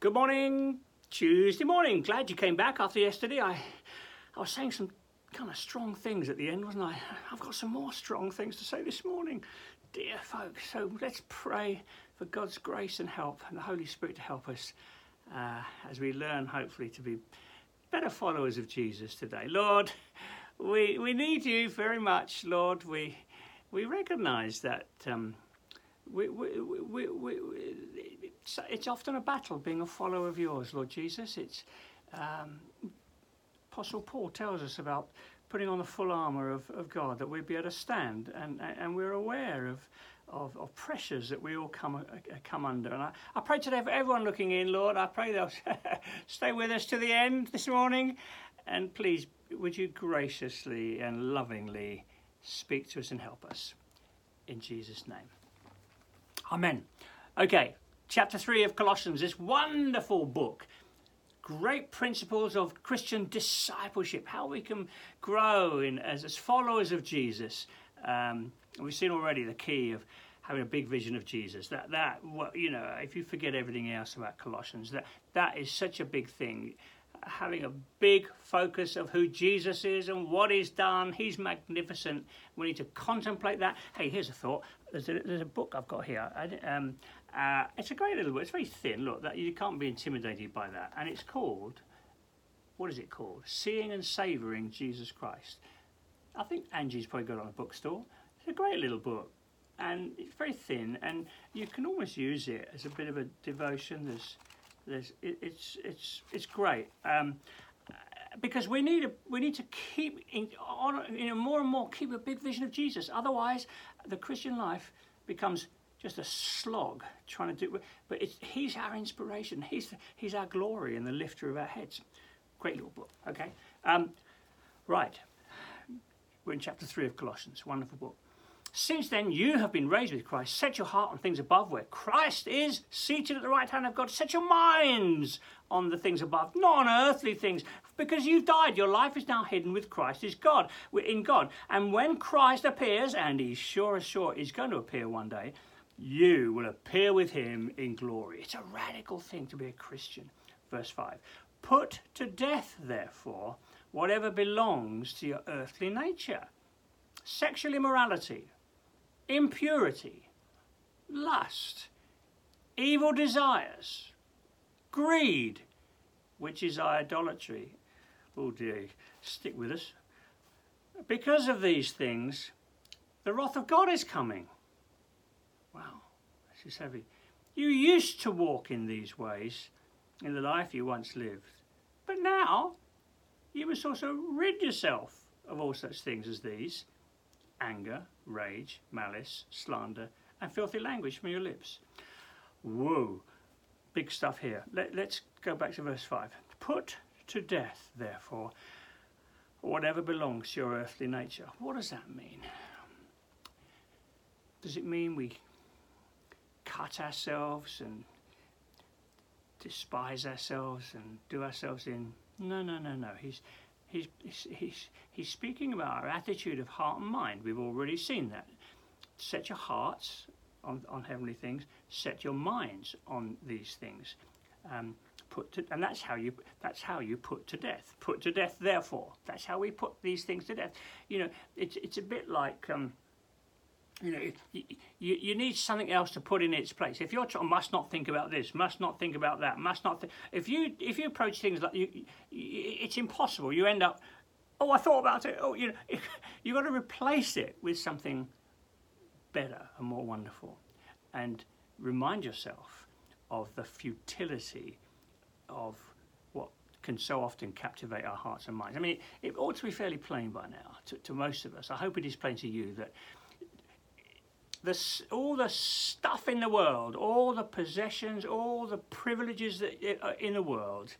Good morning, Tuesday morning. Glad you came back after yesterday. I, I was saying some kind of strong things at the end, wasn't I? I've got some more strong things to say this morning, dear folks. So let's pray for God's grace and help and the Holy Spirit to help us uh, as we learn, hopefully, to be better followers of Jesus today. Lord, we, we need you very much, Lord. We, we recognize that. Um, we, we, we, we, it's, often a battle being a follower of yours, Lord Jesus. It's um, Apostle Paul tells us about putting on the full armour of, of God that we'd be able to stand, and, and we're aware of, of, of pressures that we all come, uh, come under. And I, I pray today for everyone looking in, Lord, I pray they'll stay with us to the end this morning, and please, would you graciously and lovingly speak to us and help us. In Jesus' name. Amen. Okay, chapter 3 of Colossians, this wonderful book. Great principles of Christian discipleship, how we can grow in, as, as followers of Jesus. Um, we've seen already the key of having a big vision of Jesus. That that you know, if you forget everything else about Colossians, that that is such a big thing. Having a big focus of who Jesus is and what He's done. He's magnificent. We need to contemplate that. Hey, here's a thought. There's a, there's a book I've got here. Um, uh, it's a great little book. It's very thin. Look, that you can't be intimidated by that. And it's called, what is it called? Seeing and Savouring Jesus Christ. I think Angie's probably got it on a bookstore. It's a great little book, and it's very thin, and you can almost use it as a bit of a devotion. There's, there's, it, it's, it's, it's great. Um, because we need a, we need to keep in, on, you know, more and more keep a big vision of Jesus. Otherwise, the Christian life becomes just a slog trying to do but it's he's our inspiration. He's he's our glory and the lifter of our heads. Great little book okay? Um, right. We're in chapter 3 of colossians. Wonderful book. Since then you have been raised with christ. Set your heart on things above where christ is seated at the right hand of god. Set your minds on the things above not on earthly things because you've died. Your life is now hidden with Christ is God, in God. And when Christ appears, and he's sure as sure is going to appear one day, you will appear with him in glory. It's a radical thing to be a Christian. Verse 5 Put to death, therefore, whatever belongs to your earthly nature sexual immorality, impurity, lust, evil desires, greed, which is idolatry. Oh dear, stick with us. Because of these things, the wrath of God is coming. Heavy. You used to walk in these ways in the life you once lived, but now you must also rid yourself of all such things as these anger, rage, malice, slander, and filthy language from your lips. Whoa, big stuff here. Let, us go back to verse 5. Put to death, therefore, whatever belongs to your earthly nature. What does that mean? Does it mean we cut ourselves and despise ourselves and do ourselves in? No, no, no, no. He's, he's, he's, he's speaking about our attitude of heart and mind. We've already seen that. Set your hearts on, on heavenly things, set your minds on these things. Um, put to, and that's how you that's how you put to death. Put to death, therefore. That's how we put these things to death. You know, it's it's a bit like. Um, you know, you, you, need something else to put in its place. If you're trying, must not think about this, must not think about that, must not. Th- if you if you approach things like you, it's impossible. You end up, oh, I thought about it. Oh, you know, you got to replace it with something better and more wonderful, and remind yourself of the futility of what can so often captivate our hearts and minds. I mean, it, it ought to be fairly plain by now to, to, most of us. I hope it is plain to you that the, all the stuff in the world, all the possessions, all the privileges that are in the world,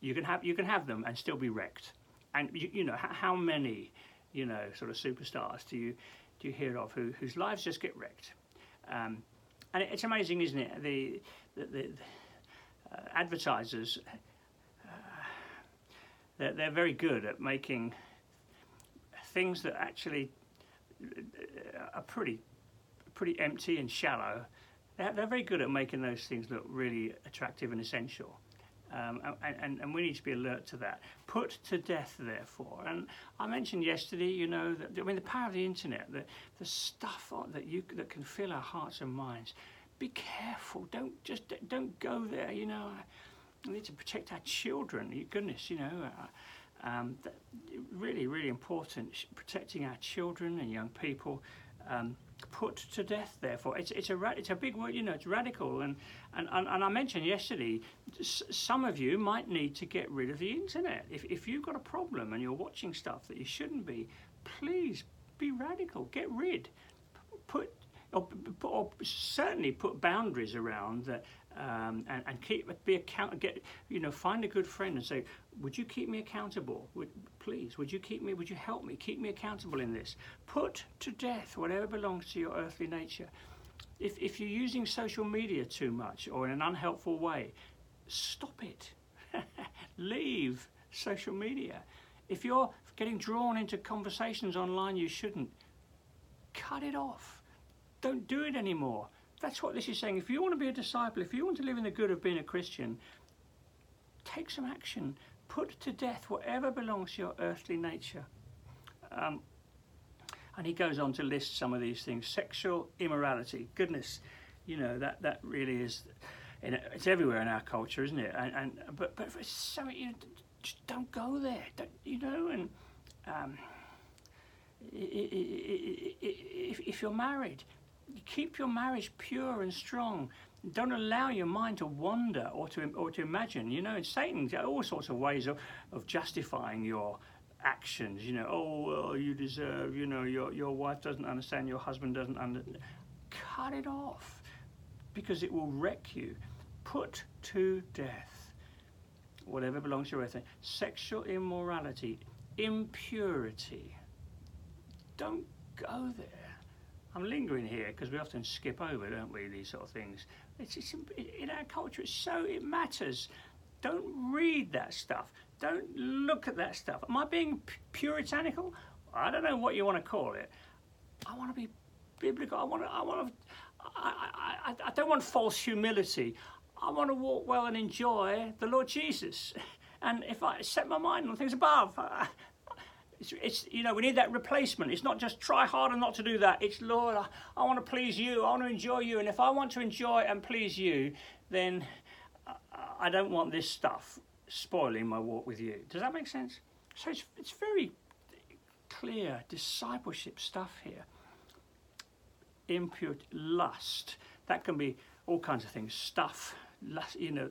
you can have you can have them and still be wrecked. And you, you know how many you know sort of superstars do you do you hear of who, whose lives just get wrecked? Um, and it's amazing, isn't it? The, the, the uh, advertisers, uh, they're, they're very good at making things that actually uh, are pretty, pretty empty and shallow they're, very good at making those things look really attractive and essential. Um, and, and, and, we need to be alert to that. Put to death, therefore. And I mentioned yesterday, you know, that I mean, the power of the internet, the, the stuff that you that can fill our hearts and minds. Be careful. Don't just don't go there. You know, we need to protect our children. Goodness, you know. Uh, um, really, really important protecting our children and young people. Um, put to death. Therefore, it's it's a it's a big word. You know, it's radical. And and, and, and I mentioned yesterday, some of you might need to get rid of the internet. If if you've got a problem and you're watching stuff that you shouldn't be, please be radical. Get rid. Put or, or certainly put boundaries around that um, and, and keep be account get you know find a good friend and say would you keep me accountable? Would, please would you keep me would you help me keep me accountable in this? Put to death whatever belongs to your earthly nature. If, if you're using social media too much or in an unhelpful way stop it. Leave social media. If you're getting drawn into conversations online you shouldn't cut it off. Don't do it anymore that's what this is saying. If you want to be a disciple, if you want to live in the good of being a Christian, take some action. Put to death whatever belongs to your earthly nature. Um, and he goes on to list some of these things. Sexual immorality. Goodness, you know, that, that really is, it's everywhere in our culture, isn't it? And, and But, but so, you know, just don't go there, don't, you know, and um, if, if you're married, keep your marriage pure and strong. Don't allow your mind to wander or to or to imagine. You know, Satan's got all sorts of ways of, of justifying your actions. You know, oh well, you deserve. You know, your your wife doesn't understand. Your husband doesn't understand. Cut it off, because it will wreck you. Put to death whatever belongs to your earth. Sexual immorality, impurity. Don't go there. I'm lingering here because we often skip over, don't we, these sort of things. It's, in our culture, it's so it matters. Don't read that stuff. Don't look at that stuff. Am I being puritanical? I don't know what you want to call it. I want to be biblical. I want to. I want to. I, I, I don't want false humility. I want to walk well and enjoy the Lord Jesus. And if I set my mind on things above, it's, it's, you know, we need that replacement. It's not just try harder not to do that. It's, Lord, I, I want to please you. I want to enjoy you. And if I want to enjoy and please you, then I, I don't want this stuff spoiling my walk with you. Does that make sense? So it's, it's very clear discipleship stuff here. Impure lust. That can be all kinds of things. Stuff, lust, you know,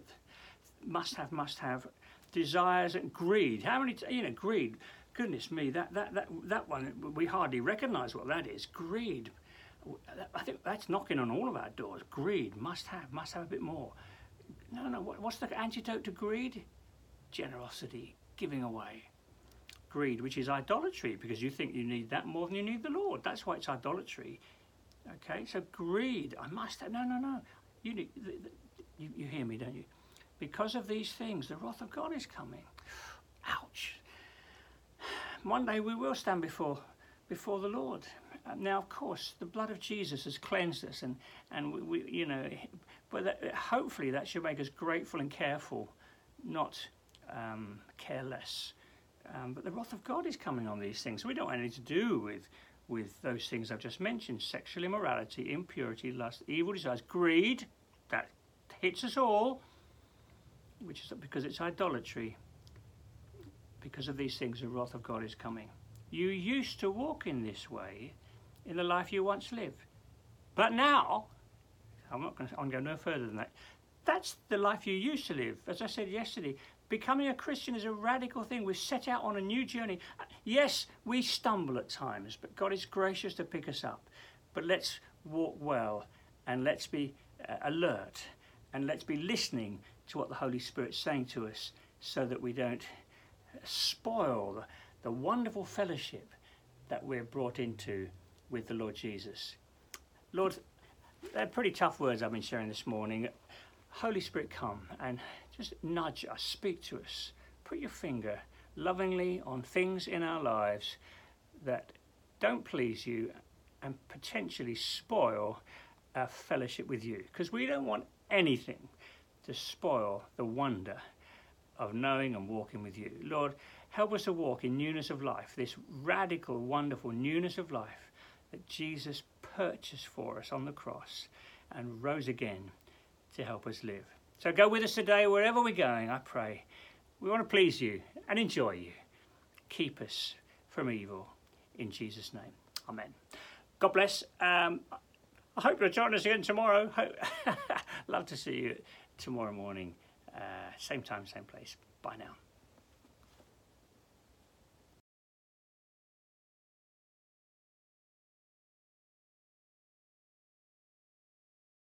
must have, must have. Desires and greed. How many, you know, greed goodness me, that, that, that, that one, we hardly recognise what that is. Greed. I think that's knocking on all of our doors. Greed, must have, must have a bit more. No, no, what's the antidote to greed? Generosity, giving away. Greed, which is idolatry, because you think you need that more than you need the Lord. That's why it's idolatry. Okay, so greed, I must have, no, no, no. You, need, you, you hear me, don't you? Because of these things, the wrath of God is coming. Ouch one day we will stand before before the Lord. Uh, now, of course, the blood of Jesus has cleansed us, and and we, we you know, but that, hopefully that should make us grateful and careful, not um, careless. Um, but the wrath of God is coming on these things. We don't have anything to do with with those things I've just mentioned: sexual immorality, impurity, lust, evil desires, greed. That hits us all, which is because it's idolatry because of these things, the wrath of God is coming. You used to walk in this way in the life you once lived. But now, I'm not going to go no further than that. That's the life you used to live. As I said yesterday, becoming a Christian is a radical thing. We've set out on a new journey. Yes, we stumble at times, but God is gracious to pick us up. But let's walk well and let's be uh, alert and let's be listening to what the Holy Spirit's saying to us so that we don't spoil the, wonderful fellowship that we're brought into with the Lord Jesus. Lord, they're pretty tough words I've been sharing this morning. Holy Spirit, come and just nudge us, speak to us. Put your finger lovingly on things in our lives that don't please you and potentially spoil our fellowship with you because we don't want anything to spoil the wonder of knowing and walking with you. Lord, help us to walk in newness of life, this radical, wonderful newness of life that Jesus purchased for us on the cross and rose again to help us live. So go with us today, wherever we're going, I pray. We want to please you and enjoy you. Keep us from evil. In Jesus' name. Amen. God bless. Um, I hope you'll join us again tomorrow. Love to see you tomorrow morning, Uh, same time, same place. Bye now.